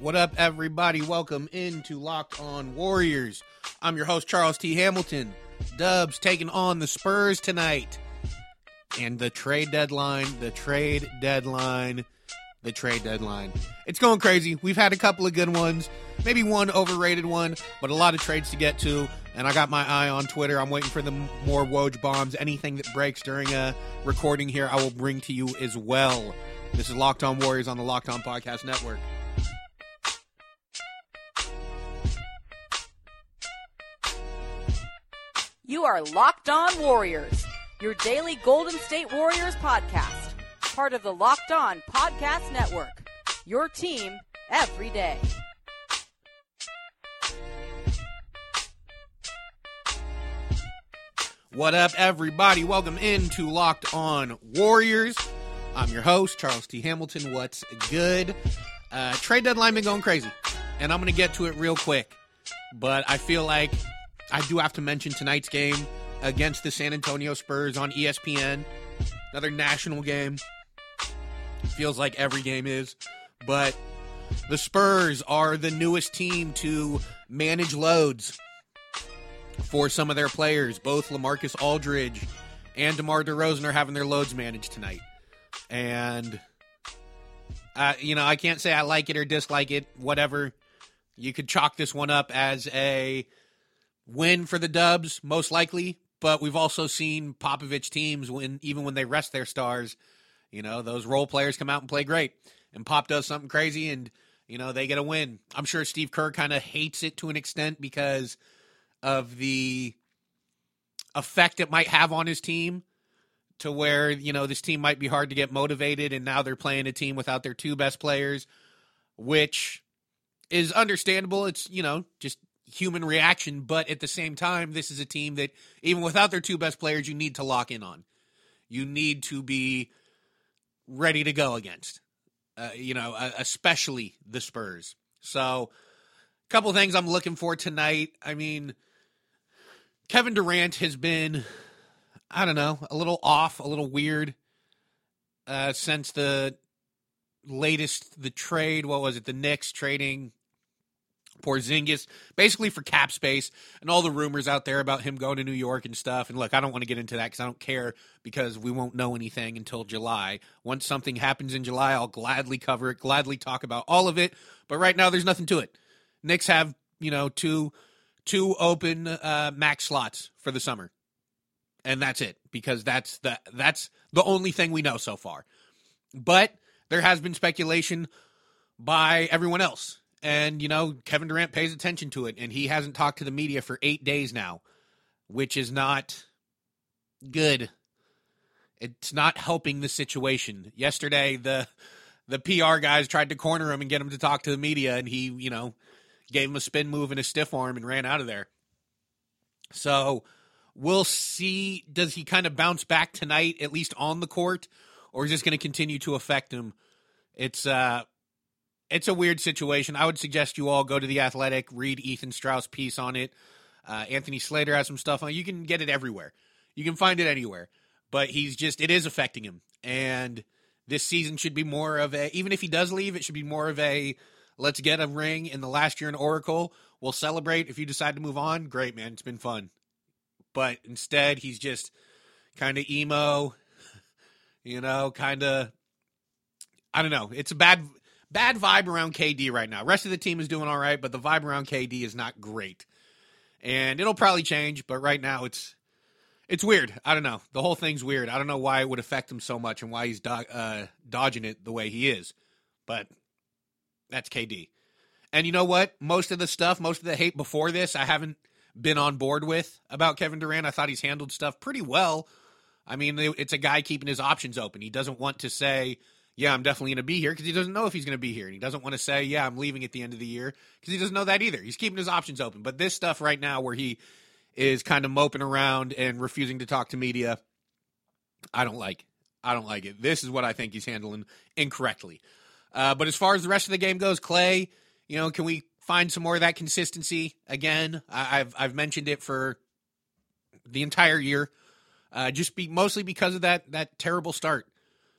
What up, everybody? Welcome into Locked On Warriors. I'm your host, Charles T. Hamilton. Dubs taking on the Spurs tonight. And the trade deadline, the trade deadline, the trade deadline. It's going crazy. We've had a couple of good ones, maybe one overrated one, but a lot of trades to get to. And I got my eye on Twitter. I'm waiting for the more Woj bombs. Anything that breaks during a recording here, I will bring to you as well. This is Locked On Warriors on the Locked On Podcast Network. You are Locked On Warriors, your daily Golden State Warriors podcast, part of the Locked On Podcast Network. Your team every day. What up, everybody? Welcome into Locked On Warriors. I'm your host, Charles T. Hamilton. What's good? Uh, trade deadline been going crazy, and I'm going to get to it real quick. But I feel like I do have to mention tonight's game against the San Antonio Spurs on ESPN. Another national game. Feels like every game is. But the Spurs are the newest team to manage loads for some of their players. Both Lamarcus Aldridge and DeMar DeRozan are having their loads managed tonight. And, uh, you know, I can't say I like it or dislike it, whatever. You could chalk this one up as a win for the Dubs, most likely. But we've also seen Popovich teams when even when they rest their stars, you know, those role players come out and play great. And Pop does something crazy and, you know, they get a win. I'm sure Steve Kerr kind of hates it to an extent because of the effect it might have on his team to where, you know, this team might be hard to get motivated and now they're playing a team without their two best players, which is understandable. It's, you know, just human reaction, but at the same time, this is a team that even without their two best players, you need to lock in on. You need to be ready to go against. Uh, you know, uh, especially the Spurs. So, a couple things I'm looking for tonight. I mean, Kevin Durant has been, I don't know, a little off, a little weird uh, since the latest the trade. What was it? The Knicks trading Porzingis, basically for cap space, and all the rumors out there about him going to New York and stuff. And look, I don't want to get into that because I don't care because we won't know anything until July. Once something happens in July, I'll gladly cover it, gladly talk about all of it. But right now, there's nothing to it. Knicks have you know two two open uh, max slots for the summer, and that's it because that's the that's the only thing we know so far. But there has been speculation by everyone else and, you know, Kevin Durant pays attention to it, and he hasn't talked to the media for eight days now, which is not good. It's not helping the situation. Yesterday, the the PR guys tried to corner him and get him to talk to the media, and he, you know, gave him a spin move and a stiff arm and ran out of there. So we'll see. Does he kind of bounce back tonight, at least on the court, or is this going to continue to affect him? It's uh it's a weird situation. I would suggest you all go to the Athletic, read Ethan Strauss' piece on it. Uh, Anthony Slater has some stuff on. You can get it everywhere. You can find it anywhere. But he's just it is affecting him, and this season should be more of a. Even if he does leave, it should be more of a. Let's get a ring in the last year in Oracle. We'll celebrate if you decide to move on. Great, man. It's been fun. But instead, he's just kind of emo. You know, kind of. I don't know. It's a bad bad vibe around KD right now. Rest of the team is doing all right, but the vibe around KD is not great. And it'll probably change, but right now it's it's weird. I don't know. The whole thing's weird. I don't know why it would affect him so much and why he's do- uh, dodging it the way he is. But that's KD. And you know what? Most of the stuff, most of the hate before this, I haven't been on board with about Kevin Durant. I thought he's handled stuff pretty well. I mean, it's a guy keeping his options open. He doesn't want to say, yeah, I'm definitely going to be here because he doesn't know if he's going to be here. And he doesn't want to say, yeah, I'm leaving at the end of the year because he doesn't know that either. He's keeping his options open. But this stuff right now where he is kind of moping around and refusing to talk to media, I don't like. I don't like it. This is what I think he's handling incorrectly. Uh, but as far as the rest of the game goes, Clay, you know, can we find some more of that consistency again? I, have I've mentioned it for the entire year, uh, just be mostly because of that that terrible start.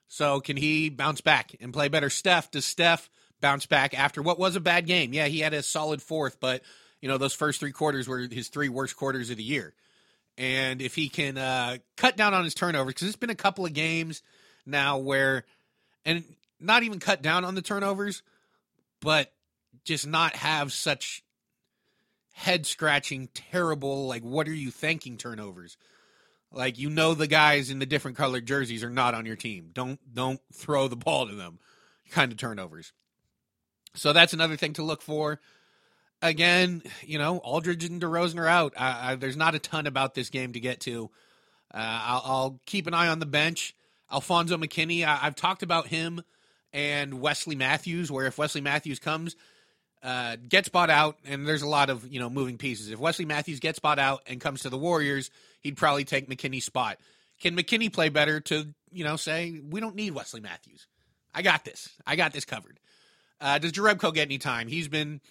So can he bounce back and play better? Steph, does Steph bounce back after what was a bad game? Yeah, he had a solid fourth, but you know those first three quarters were his three worst quarters of the year. And if he can uh, cut down on his turnovers, because it's been a couple of games now where, and not even cut down on the turnovers, but just not have such head scratching, terrible, like, what are you thinking turnovers? Like you know the guys in the different colored jerseys are not on your team. Don't don't throw the ball to them. Kind of turnovers. So that's another thing to look for. Again, you know, Aldridge and DeRozan are out. I, I, there's not a ton about this game to get to. Uh, I'll, I'll, keep an eye on the bench. Alfonzo McKinnie, I, I've talked about him and Wesley Matthews, where if Wesley Matthews comes, uh, gets bought out, and there's a lot of you know moving pieces. If Wesley Matthews gets bought out and comes to the Warriors, he'd probably take McKinnie's spot. Can McKinnie play better to, you know, say, we don't need Wesley Matthews? I got this. I got this covered. Uh, does Jerebko get any time? He's been,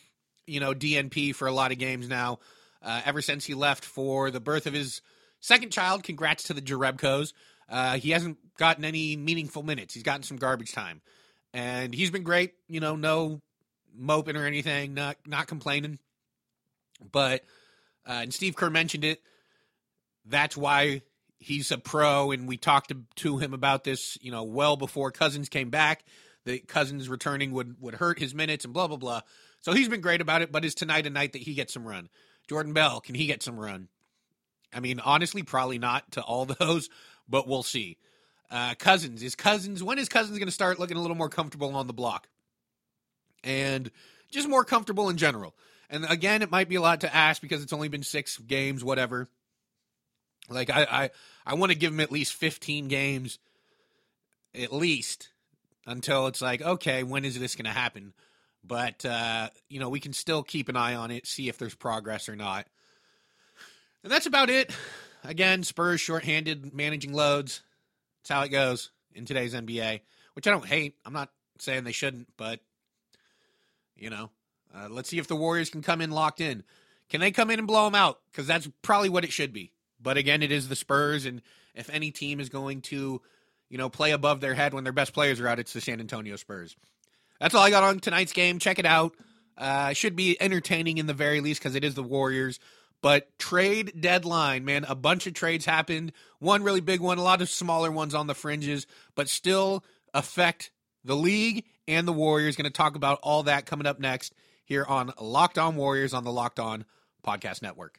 you know, DNP for a lot of games now. Uh, ever since he left for the birth of his second child, congrats to the Jerebkos. Uh, he hasn't gotten any meaningful minutes. He's gotten some garbage time, and he's been great. You know, no moping or anything, not not complaining. But uh, and Steve Kerr mentioned it that's why he's a pro. And we talked to, to him about this, you know, well before Cousins came back. The Cousins returning would would hurt his minutes and blah blah blah. So he's been great about it. But is tonight a night that he gets some run? Jordan Bell, can he get some run? I mean, honestly, probably not to all those, but we'll see. Uh, Cousins is Cousins. When is Cousins going to start looking a little more comfortable on the block, and just more comfortable in general? And again, it might be a lot to ask because it's only been six games, whatever. Like I I, I want to give him at least 15 games at least until it's like, okay, when is this going to happen? But uh, you know, we can still keep an eye on it, see if there's progress or not. And that's about it. Again, Spurs shorthanded, managing loads. That's how it goes in today's NBA, which I don't hate. I'm not saying they shouldn't, but you know, uh, let's see if the Warriors can come in locked in. Can they come in and blow them out? Because that's probably what it should be. But again, it is the Spurs, and if any team is going to, you know, play above their head when their best players are out, it's the San Antonio Spurs. That's all I got on tonight's game. Check it out. Uh, should be entertaining in the very least because it is the Warriors. But trade deadline, man, a bunch of trades happened. One really big one, a lot of smaller ones on the fringes, but still affect the league and the Warriors. Going to talk about all that coming up next here on Locked On Warriors on the Locked On Podcast Network.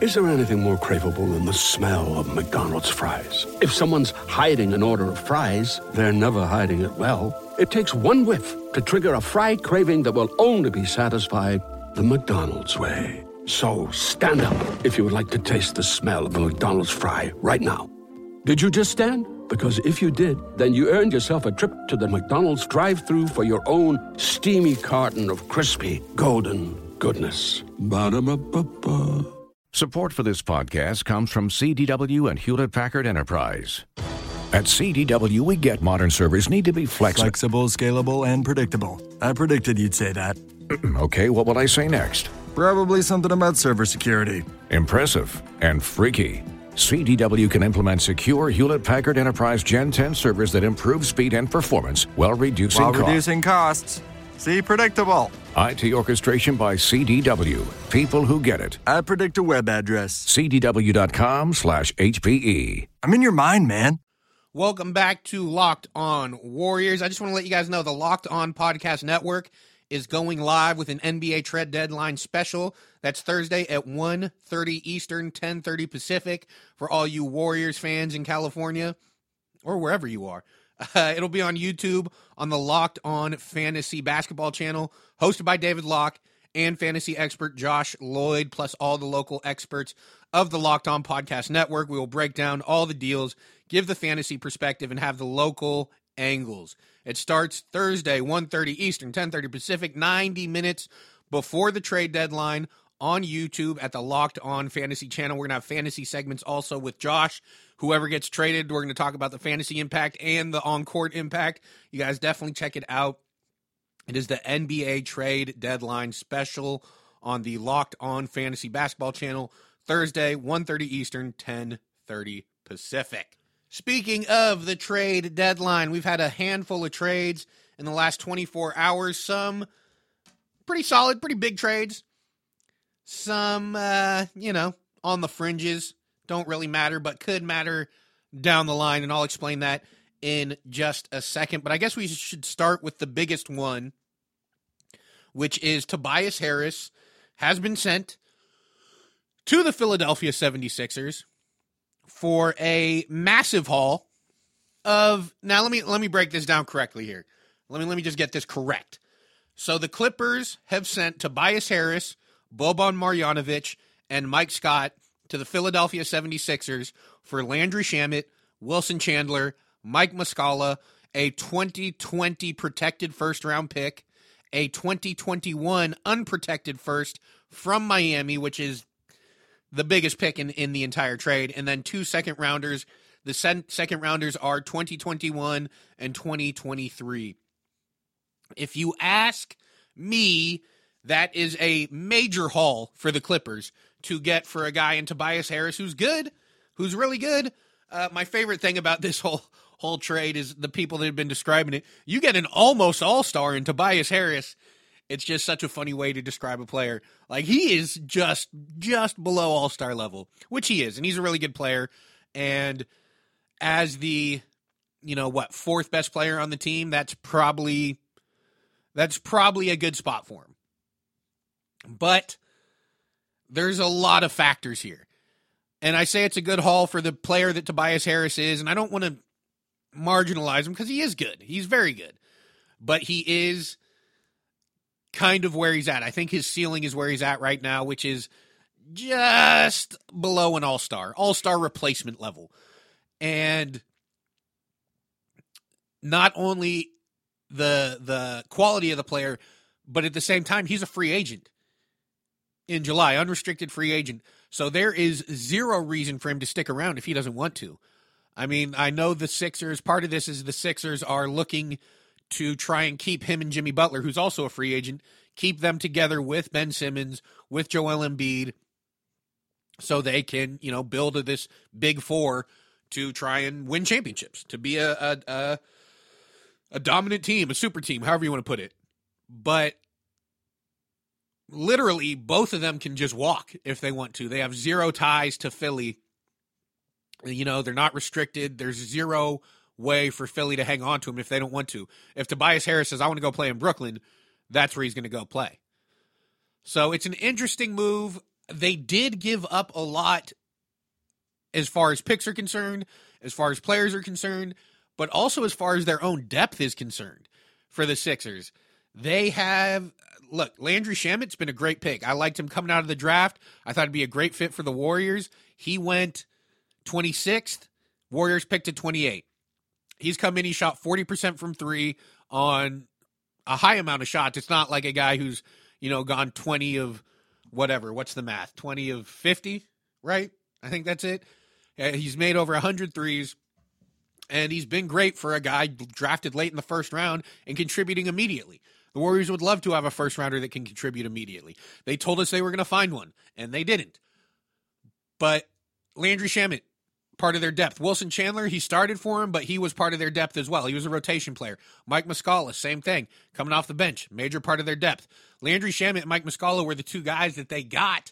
Is there anything more craveable than the smell of McDonald's fries? If someone's hiding an order of fries, they're never hiding it well. It takes one whiff to trigger a fry craving that will only be satisfied the McDonald's way. So stand up if you would like to taste the smell of a McDonald's fry right now. Did you just stand? Because if you did, then you earned yourself a trip to the McDonald's drive through for your own steamy carton of crispy, golden goodness. Ba-da-ba-ba-ba. Support for this podcast comes from CDW and Hewlett Packard Enterprise. At CDW, we get modern servers need to be flexible. Flexible, scalable, and predictable. I predicted you'd say that. okay, what will I say next? Probably something about server security. Impressive and freaky. CDW can implement secure Hewlett Packard Enterprise Gen 10 servers that improve speed and performance while reducing while costs. reducing costs. See, predictable. IT orchestration by CDW. People who get it. I predict a web address. CDW.com slash HPE. I'm in your mind, man. Welcome back to Locked On Warriors. I just want to let you guys know the Locked On Podcast Network is going live with an NBA trade deadline special. That's Thursday at 1.30 Eastern, 10.30 Pacific for all you Warriors fans in California or wherever you are. Uh, it'll be on YouTube on the Locked On Fantasy Basketball channel, hosted by David Locke and fantasy expert Josh Lloyd, plus all the local experts of the Locked On Podcast Network. We will break down all the deals, give the fantasy perspective, and have the local angles. It starts Thursday, 1.30 Eastern, 10.30 Pacific, 90 minutes before the trade deadline on YouTube at the Locked On Fantasy channel. We're going to have fantasy segments also with Josh. Whoever gets traded, we're going to talk about the fantasy impact and the on court impact. You guys definitely check it out. It is the NBA trade deadline special on the Locked On Fantasy Basketball channel Thursday, 1:30 Eastern, 10:30 Pacific. Speaking of the trade deadline, we've had a handful of trades in the last 24 hours. Some pretty solid, pretty big trades. Some, uh, you know, on the fringes, don't really matter, but could matter down the line. And I'll explain that in just a second. But I guess we should start with the biggest one, which is Tobias Harris has been sent to the Philadelphia 76ers for a massive haul of now let me let me break this down correctly here. Let me let me just get this correct. So the Clippers have sent Tobias Harris, Boban Marjanovic, and Mike Scott to the Philadelphia 76ers for Landry Shamet, Wilson Chandler, Mike Muscala, a 2020 protected first round pick, a 2021 unprotected first from Miami, which is the biggest pick in, in the entire trade, and then two second rounders. The sen- second rounders are 2021 and 2023. If you ask me, that is a major haul for the Clippers to get for a guy in Tobias Harris who's good, who's really good. Uh, my favorite thing about this whole whole trade is the people that have been describing it. You get an almost all star in Tobias Harris. It's just such a funny way to describe a player. Like he is just just below all star level, which he is, and he's a really good player. And as the you know what fourth best player on the team, that's probably that's probably a good spot for him. But there's a lot of factors here. And I say it's a good haul for the player that Tobias Harris is, and I don't want to marginalize him because he is good. He's very good. But he is kind of where he's at. I think his ceiling is where he's at right now, which is just below an all star, all star replacement level. And not only the the quality of the player, but at the same time, he's a free agent in July, unrestricted free agent. So there is zero reason for him to stick around if he doesn't want to. I mean, I know the Sixers, part of this is the Sixers are looking to try and keep him and Jimmy Butler, who's also a free agent, keep them together with Ben Simmons, with Joel Embiid, so they can, you know, build this big four to try and win championships, to be a, a, a a dominant team, a super team, however you want to put it. But literally, both of them can just walk if they want to. They have zero ties to Philly. You know, they're not restricted. There's zero way for Philly to hang on to him if they don't want to. If Tobias Harris says, I want to go play in Brooklyn, that's where he's going to go play. So it's an interesting move. They did give up a lot as far as picks are concerned, as far as players are concerned, but also as far as their own depth is concerned for the Sixers. They have look, Landry Shamet's been a great pick. I liked him coming out of the draft. I thought it'd be a great fit for the Warriors. He went 26th. Warriors picked at 28. He's come in, he shot 40% from three on a high amount of shots. It's not like a guy who's, you know, gone 20 of whatever. What's the math? 20 of 50, right? I think that's it. Uh, he's made over 100 threes, and he's been great for a guy drafted late in the first round and contributing immediately. The Warriors would love to have a first rounder that can contribute immediately. They told us they were going to find one, and they didn't. But Landry Shamet, part of their depth. Wilson Chandler, he started for him, but he was part of their depth as well. He was a rotation player. Mike Muscala, same thing, coming off the bench, major part of their depth. Landry Shamet and Mike Muscala were the two guys that they got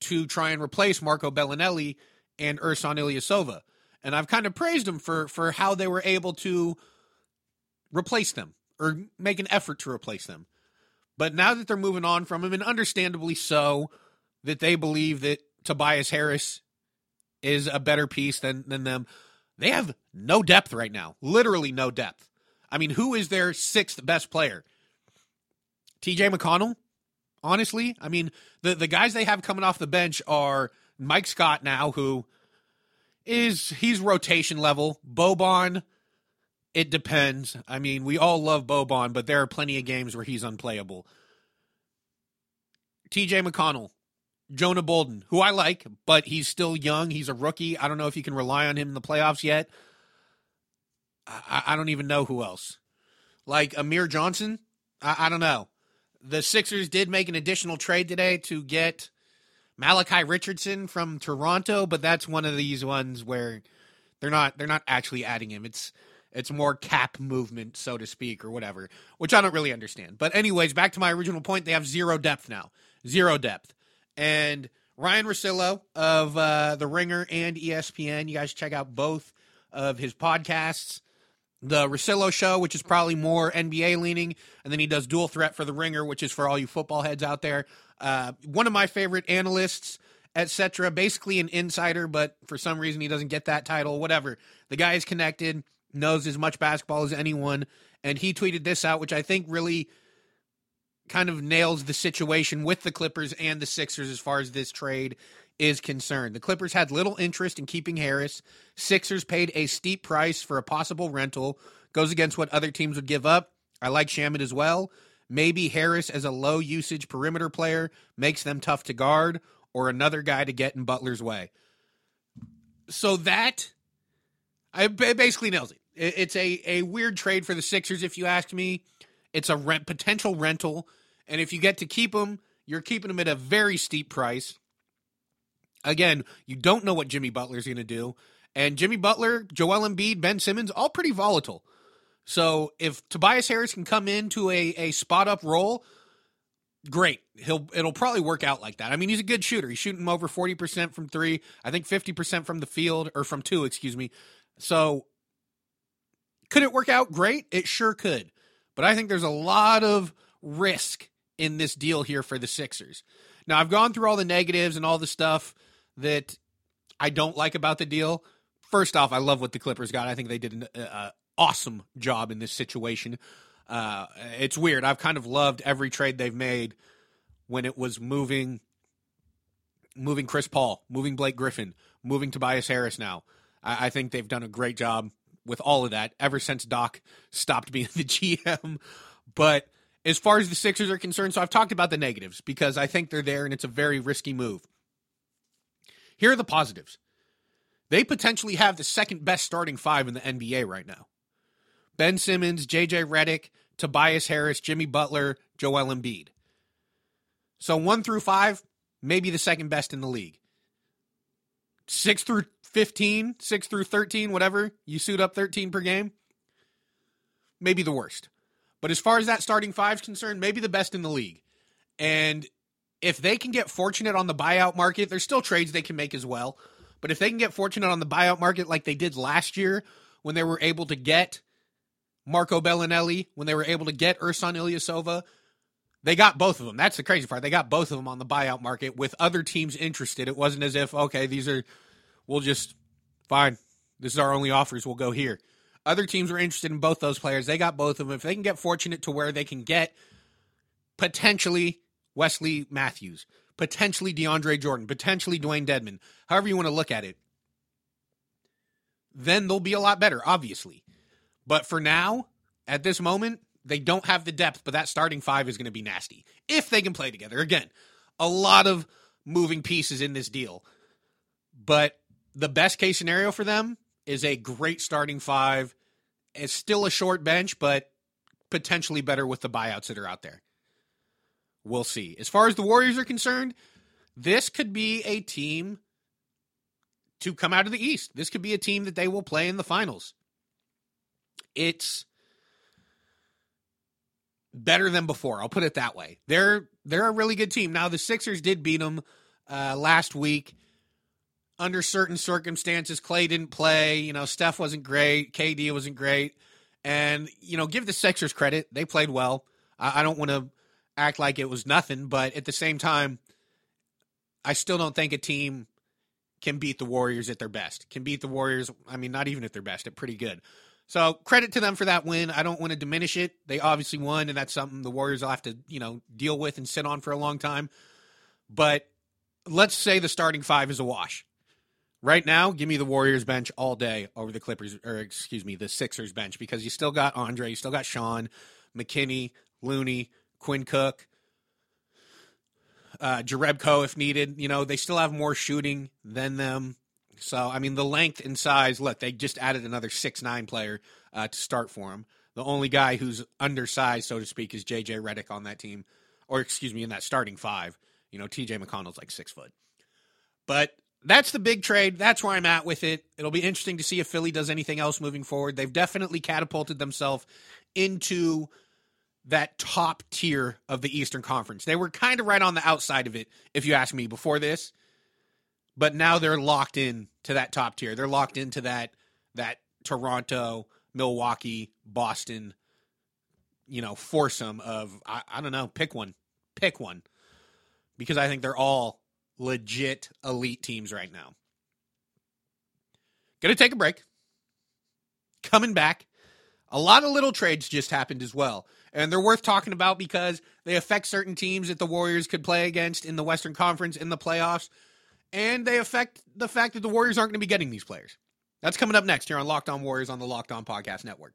to try and replace Marco Belinelli and Ersan Ilyasova. And I've kind of praised them for for how they were able to replace them or make an effort to replace them. But now that they're moving on from him, and understandably so, that they believe that Tobias Harris is a better piece than than them. They have no depth right now. Literally no depth. I mean, who is their sixth best player? TJ McConnell? Honestly, I mean, the the guys they have coming off the bench are Mike Scott now, who is he's rotation level. Boban It depends. I mean, we all love Boban, but there are plenty of games where he's unplayable. TJ McConnell, Jonah Bolden, who I like, but he's still young. He's a rookie. I don't know if you can rely on him in the playoffs yet. I, I don't even know who else. Like Amir Johnson, I, I don't know. The Sixers did make an additional trade today to get Malachi Richardson from Toronto, but that's one of these ones where they're not they're not actually adding him. It's it's more cap movement, so to speak, or whatever, which I don't really understand. But anyways, back to my original point, they have zero depth now, zero depth, and Ryan Russillo of uh, the Ringer and ESPN. You guys check out both of his podcasts. The Russillo Show, which is probably more NBA leaning, and then he does Dual Threat for the Ringer, which is for all you football heads out there. Uh, one of my favorite analysts, etc. Basically an insider, but for some reason he doesn't get that title. Whatever. The guy is connected knows as much basketball as anyone. And he tweeted this out, which I think really kind of nails the situation with the Clippers and the Sixers as far as this trade is concerned. The Clippers had little interest in keeping Harris. Sixers paid a steep price for a possible rental. Goes against what other teams would give up. I like Shamet as well. Maybe Harris as a low usage perimeter player makes them tough to guard, or another guy to get in Butler's way. So that I basically nails it. It's a, a weird trade for the Sixers, if you ask me. It's a rent, potential rental. And if you get to keep them, you're keeping them at a very steep price. Again, you don't know what Jimmy Butler's going to do. And Jimmy Butler, Joel Embiid, Ben Simmons, all pretty volatile. So if Tobias Harris can come into a, a spot up role, great. He'll it'll probably work out like that. I mean, he's a good shooter. He's shooting over 40% from 3, I think 50% from the field or from 2, excuse me. So could it work out great? It sure could. But I think there's a lot of risk in this deal here for the Sixers. Now, I've gone through all the negatives and all the stuff that I don't like about the deal. First off, I love what the Clippers got. I think they did an uh, awesome job in this situation. Uh, it's weird. I've kind of loved every trade they've made when it was moving moving Chris Paul, moving Blake Griffin, moving Tobias Harris now. I, I think they've done a great job with all of that ever since Doc stopped being the GM. But as far as the Sixers are concerned, so I've talked about the negatives because I think they're there and it's a very risky move. Here are the positives. They potentially have the second best starting five in the NBA right now. Ben Simmons, JJ Redick, Tobias Harris, Jimmy Butler, Joel Embiid. So one through five, maybe the second best in the league. Six through 15, 6 through 13, whatever, you suit up 13 per game, maybe the worst. But as far as that starting five is concerned, maybe the best in the league. And if they can get fortunate on the buyout market, there's still trades they can make as well. But if they can get fortunate on the buyout market like they did last year when they were able to get Marco Belinelli, when they were able to get Ersan Ilyasova, they got both of them. That's the crazy part. They got both of them on the buyout market with other teams interested. It wasn't as if, okay, these are we'll just fine. This is our only offers. We'll go here. Other teams were interested in both those players. They got both of them. If they can get fortunate to where they can get potentially Wesley Matthews, potentially DeAndre Jordan, potentially Dewayne Dedmon, however you want to look at it, then they'll be a lot better, obviously. But for now, at this moment, they don't have the depth, but that starting five is going to be nasty if they can play together. Again, a lot of moving pieces in this deal. But the best case scenario for them is a great starting five. It's still a short bench, but potentially better with the buyouts that are out there. We'll see. As far as the Warriors are concerned, this could be a team to come out of the East. This could be a team that they will play in the finals. It's better than before. I'll put it that way. They're they're a really good team. Now the Sixers did beat them uh, last week under certain circumstances. Clay didn't play. You know, Steph wasn't great. KD wasn't great. And, you know, give the Sixers credit. They played well. I, I don't want to act like it was nothing, but at the same time, I still don't think a team can beat the Warriors at their best. Can beat the Warriors, I mean, not even at their best, at pretty good. So credit to them for that win. I don't want to diminish it. They obviously won, and that's something the Warriors will have to, you know, deal with and sit on for a long time. But let's say the starting five is a wash. Right now, give me the Warriors bench all day over the Clippers, or excuse me, the Sixers bench because you still got Andre, you still got Sean, McKinnie, Looney, Quinn Cook, uh, Jerebko if needed. You know, they still have more shooting than them. So, I mean, the length and size, look, they just added another six nine player uh, to start for them. The only guy who's undersized, so to speak, is JJ Redick on that team, or excuse me, in that starting five. You know, TJ McConnell's like six foot. But that's the big trade. That's where I'm at with it. It'll be interesting to see if Philly does anything else moving forward. They've definitely catapulted themselves into that top tier of the Eastern Conference. They were kind of right on the outside of it, if you ask me, before this. But now they're locked in to that top tier. They're locked into that that Toronto, Milwaukee, Boston, you know, foursome of I, I don't know, pick one. Pick one. Because I think they're all legit elite teams right now. Gonna take a break. Coming back. A lot of little trades just happened as well. And they're worth talking about because they affect certain teams that the Warriors could play against in the Western Conference in the playoffs. And they affect the fact that the Warriors aren't going to be getting these players. That's coming up next here on Locked On Warriors on the Locked On Podcast Network.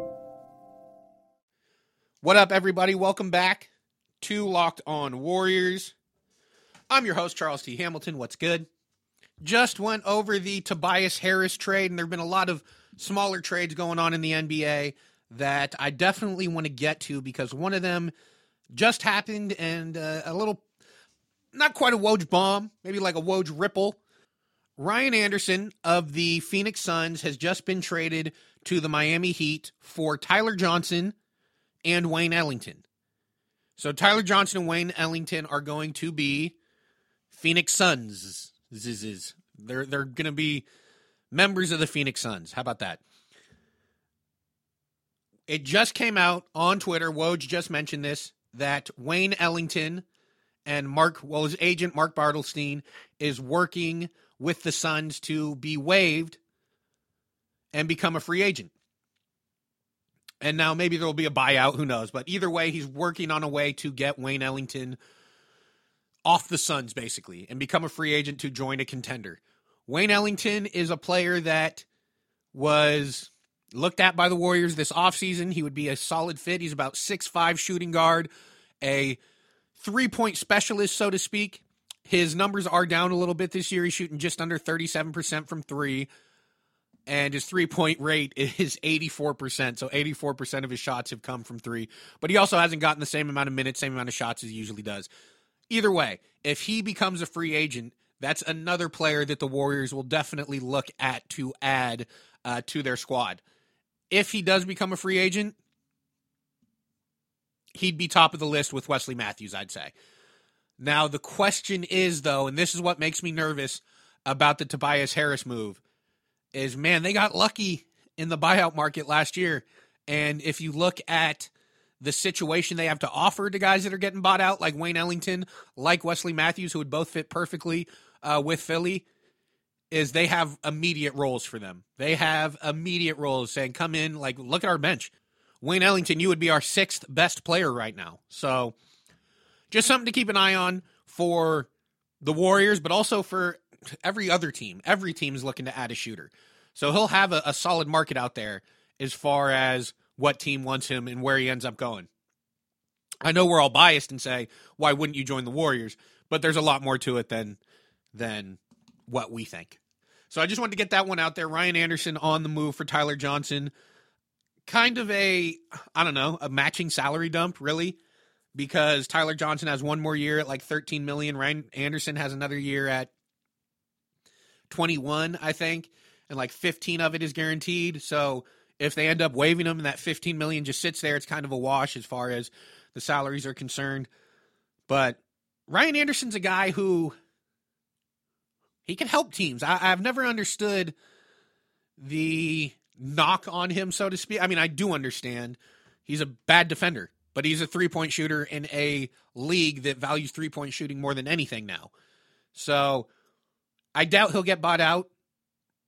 What up, everybody? Welcome back to Locked On Warriors. I'm your host, Charles T. Hamilton. What's good? Just went over the Tobias Harris trade, and there have been a lot of smaller trades going on in the NBA that I definitely want to get to because one of them just happened and uh, a little, not quite a Woj bomb, maybe like a Woj ripple. Ryan Anderson of the Phoenix Suns has just been traded to the Miami Heat for Tyler Johnson and Wayne Ellington. So Tyler Johnson and Wayne Ellington are going to be Phoenix Suns. They're they're going to be members of the Phoenix Suns. How about that? It just came out on Twitter. Woj just mentioned this that Wayne Ellington and Mark, well, his agent Mark Bartelstein is working with the Suns to be waived and become a free agent. And now maybe there will be a buyout, who knows? But either way, he's working on a way to get Wayne Ellington off the Suns, basically, and become a free agent to join a contender. Wayne Ellington is a player that was looked at by the Warriors this offseason. He would be a solid fit. He's about six five shooting guard, a three point specialist, so to speak. His numbers are down a little bit this year. He's shooting just under 37% from three and his three point rate is 84%. So 84% of his shots have come from three, but he also hasn't gotten the same amount of minutes, same amount of shots as he usually does. Either way, if he becomes a free agent, that's another player that the Warriors will definitely look at to add uh, to their squad. If he does become a free agent, he'd be top of the list with Wesley Matthews, I'd say. Now, the question is, though, and this is what makes me nervous about the Tobias Harris move is man, they got lucky in the buyout market last year. And if you look at the situation they have to offer to guys that are getting bought out, like Wayne Ellington, like Wesley Matthews, who would both fit perfectly uh, with Philly, is they have immediate roles for them. They have immediate roles saying, come in, like, look at our bench. Wayne Ellington, you would be our sixth best player right now. So just something to keep an eye on for the Warriors, but also for every other team. Every team is looking to add a shooter. So he'll have a, a solid market out there as far as what team wants him and where he ends up going. I know we're all biased and say, why wouldn't you join the Warriors? But there's a lot more to it than than what we think. So I just wanted to get that one out there. Ryan Anderson on the move for Tyler Johnson. Kind of a, I don't know, a matching salary dump, really, because Tyler Johnson has one more year at like 13 million. Ryan Anderson has another year at 21, I think, and like 15 of it is guaranteed. So if they end up waiving him and that 15 million just sits there, it's kind of a wash as far as the salaries are concerned. But Ryan Anderson's a guy who he can help teams. I, have never understood the knock on him, so to speak. I mean, I do understand he's a bad defender, but he's a three point shooter in a league that values three point shooting more than anything now. So I doubt he'll get bought out.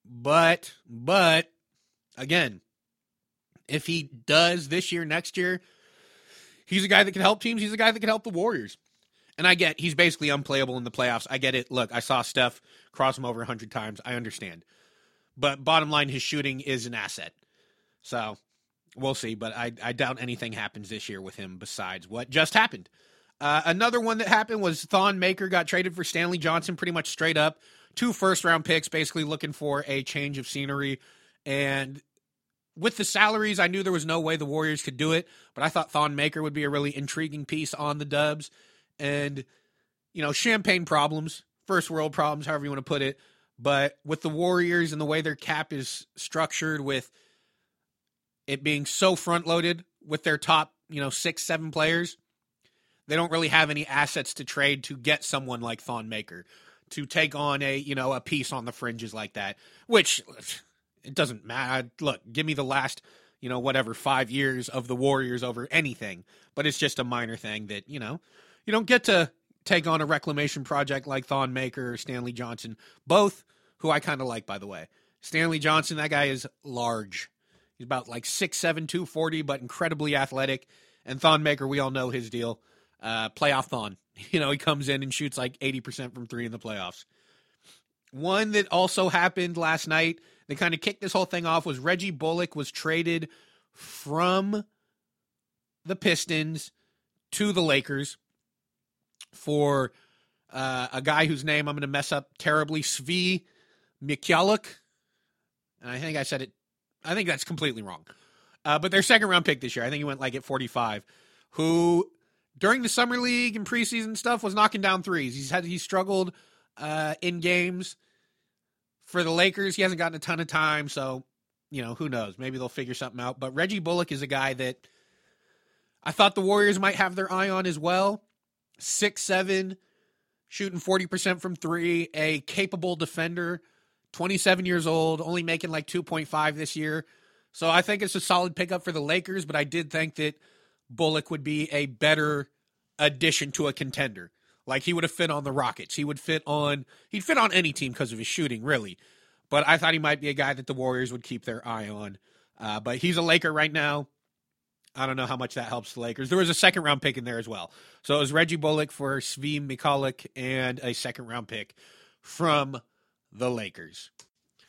But, but, again, if he does this year, next year, he's a guy that can help teams. He's a guy that can help the Warriors. And I get he's basically unplayable in the playoffs. I get it. Look, I saw Steph cross him over 100 times. I understand. But bottom line, his shooting is an asset. So we'll see. But I, I doubt anything happens this year with him besides what just happened. Uh, another one that happened was Thon Maker got traded for Stanley Johnson pretty much straight up. Two first round picks, basically looking for a change of scenery. And with the salaries, I knew there was no way the Warriors could do it, but I thought Thon Maker would be a really intriguing piece on the Dubs and you know champagne problems, first world problems, however you want to put it. But with the Warriors and the way their cap is structured, with it being so front loaded with their top, you know, six, seven players, they don't really have any assets to trade to get someone like Thon Maker to take on a, you know, a piece on the fringes like that, which it doesn't matter. Look, give me the last, you know, whatever, five years of the Warriors over anything, but it's just a minor thing that, you know, you don't get to take on a reclamation project like Thon Maker or Stanley Johnson, both who I kind of like, by the way. Stanley Johnson, that guy is large. He's about like 6'7, 240, but incredibly athletic. And Thon Maker, we all know his deal. Uh, playoff Thon. You know, he comes in and shoots like 80% from three in the playoffs. One that also happened last night, that kind of kicked this whole thing off, was Reggie Bullock was traded from the Pistons to the Lakers for uh, a guy whose name I'm going to mess up terribly, Svi Mykhailiuk. And I think I said it, I think that's completely wrong. Uh, but their second round pick this year, I think he went like at 45, who during the summer league and preseason stuff was knocking down threes. He's had, he struggled uh, in games for the Lakers. He hasn't gotten a ton of time. So, you know, who knows? Maybe they'll figure something out. But Reggie Bullock is a guy that I thought the Warriors might have their eye on as well six seven, shooting 40% from three, a capable defender, 27 years old, only making like 2.5 this year. So I think it's a solid pickup for the Lakers, but I did think that Bullock would be a better addition to a contender. Like he would have fit on the Rockets. He would fit on he'd fit on any team because of his shooting, really. But I thought he might be a guy that the Warriors would keep their eye on. Uh, but he's a Laker right now. I don't know how much that helps the Lakers. There was a second round pick in there as well. So it was Reggie Bullock for Svi Mykhailiuk and a second round pick from the Lakers.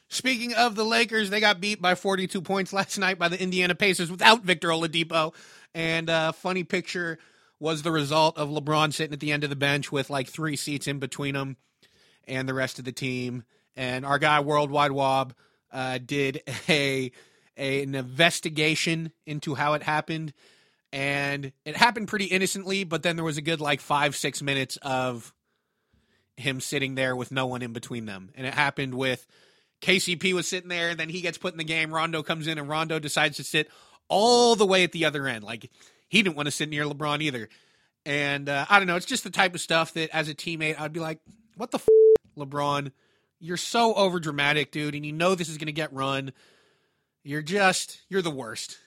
Speaking of the Lakers, they got beat by 42 points last night by the Indiana Pacers without Victor Oladipo. And a uh, funny picture was the result of LeBron sitting at the end of the bench with like three seats in between him and the rest of the team. And our guy Worldwide Wob uh, did a a, an investigation into how it happened. And it happened pretty innocently, but then there was a good like five, six minutes of him sitting there with no one in between them. And it happened with KCP was sitting there, and then he gets put in the game. Rondo comes in, and Rondo decides to sit all the way at the other end. Like he didn't want to sit near LeBron either. And uh, I don't know. It's just the type of stuff that as a teammate, I'd be like, what the f, LeBron? You're so over dramatic, dude. And you know this is going to get run. You're just you're the worst.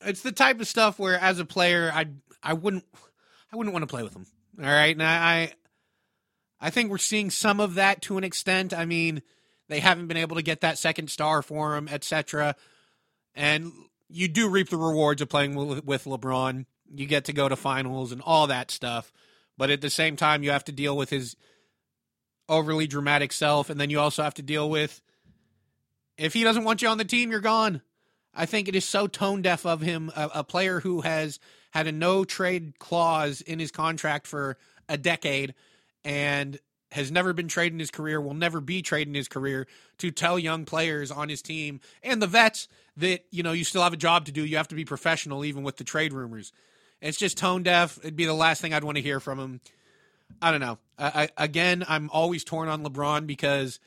It's the type of stuff where as a player I I wouldn't I wouldn't want to play with them. All right? And I I think we're seeing some of that to an extent. I mean, they haven't been able to get that second star for him, etc. And you do reap the rewards of playing with, LeBron. You get to go to finals and all that stuff. But at the same time, you have to deal with his overly dramatic self, and then you also have to deal with if he doesn't want you on the team, you're gone. I think it is so tone deaf of him, a, a player who has had a no trade clause in his contract for a decade and has never been traded in his career, will never be traded in his career to tell young players on his team and the vets that, you know, you still have a job to do. You have to be professional, even with the trade rumors. It's just tone deaf. It'd be the last thing I'd want to hear from him. I don't know. I, I, again, I'm always torn on LeBron because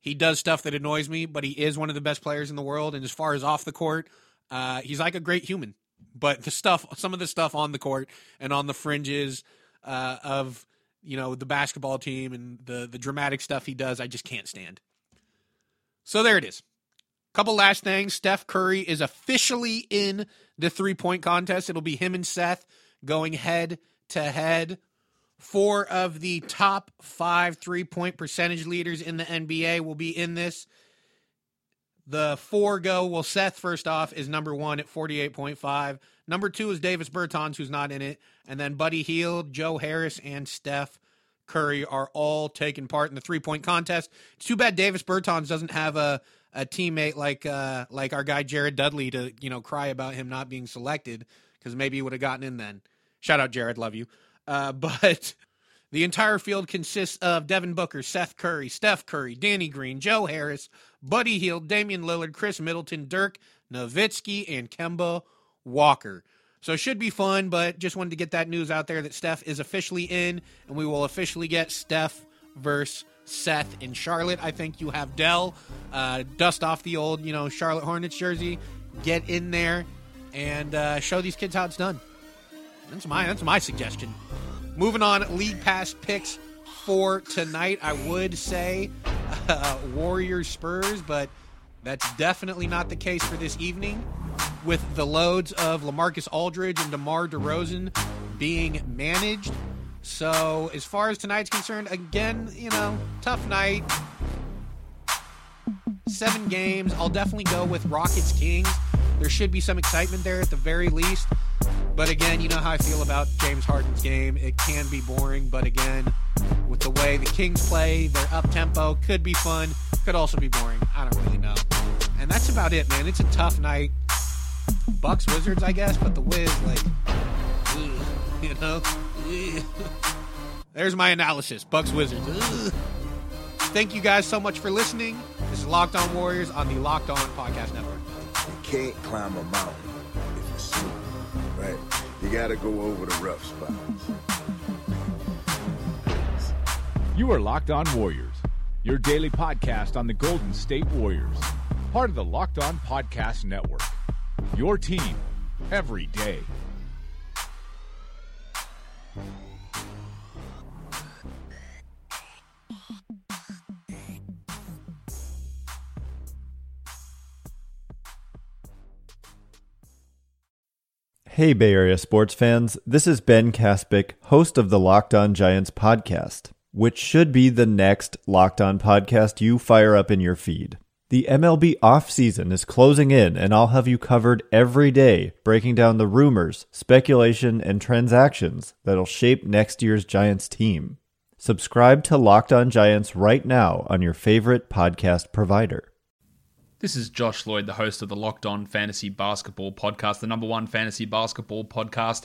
he does stuff that annoys me, but he is one of the best players in the world. And as far as off the court, uh, he's like a great human. But the stuff, some of the stuff on the court and on the fringes uh, of you know the basketball team and the the dramatic stuff he does, I just can't stand. So there it is. Couple last things. Steph Curry is officially in the three point contest. It'll be him and Seth going head to head. Four of the top five three point percentage leaders in the NBA will be in this. The four go. Well, Seth, first off, is number one at 48.5. Number two is Davis Bertans, who's not in it. And then Buddy Hield, Joe Harris, and Steph Curry are all taking part in the three point contest. It's too bad Davis Bertans doesn't have a, a teammate like uh, like our guy Jared Dudley to you know cry about him not being selected because maybe he would have gotten in then. Shout out Jared, love you. Uh, but the entire field consists of Devin Booker, Seth Curry, Steph Curry, Danny Green, Joe Harris, Buddy Hield, Damian Lillard, Khris Middleton, Dirk Nowitzki, and Kemba Walker. So it should be fun, but just wanted to get that news out there that Steph is officially in, and we will officially get Steph versus Seth in Charlotte. I think you have Dell uh, dust off the old, you know, Charlotte Hornets jersey, get in there, and uh, show these kids how it's done. That's my that's my suggestion. Moving on, league pass picks for tonight. I would say uh, Warriors Spurs, but that's definitely not the case for this evening. With the loads of LaMarcus Aldridge and DeMar DeRozan being managed. So, as far as tonight's concerned, again, you know, tough night. Seven games. I'll definitely go with Rockets Kings. There should be some excitement there at the very least. But again, you know how I feel about James Harden's game. It can be boring, but again, with the way the Kings play, their up tempo could be fun, could also be boring. I don't really know. And that's about it, man. It's a tough night. Bucks Wizards, I guess, but the Wiz, like, you know. Ugh. There's my analysis. Bucks Wizards. Ugh. Thank you guys so much for listening. This is Locked On Warriors on the Locked On Podcast Network. You can't climb a mountain if you're smooth, right? You got to go over the rough spots. You are Locked On Warriors, your daily podcast on the Golden State Warriors, part of the Locked On Podcast Network. Your team every day. Hey, Bay Area sports fans. This is Ben Caspick, host of the Locked On Giants podcast, which should be the next Locked On podcast you fire up in your feed. The MLB offseason is closing in, and I'll have you covered every day, breaking down the rumors, speculation, and transactions that'll shape next year's Giants team. Subscribe to Locked On Giants right now on your favorite podcast provider. This is Josh Lloyd, the host of the Locked On Fantasy Basketball Podcast, the number one fantasy basketball podcast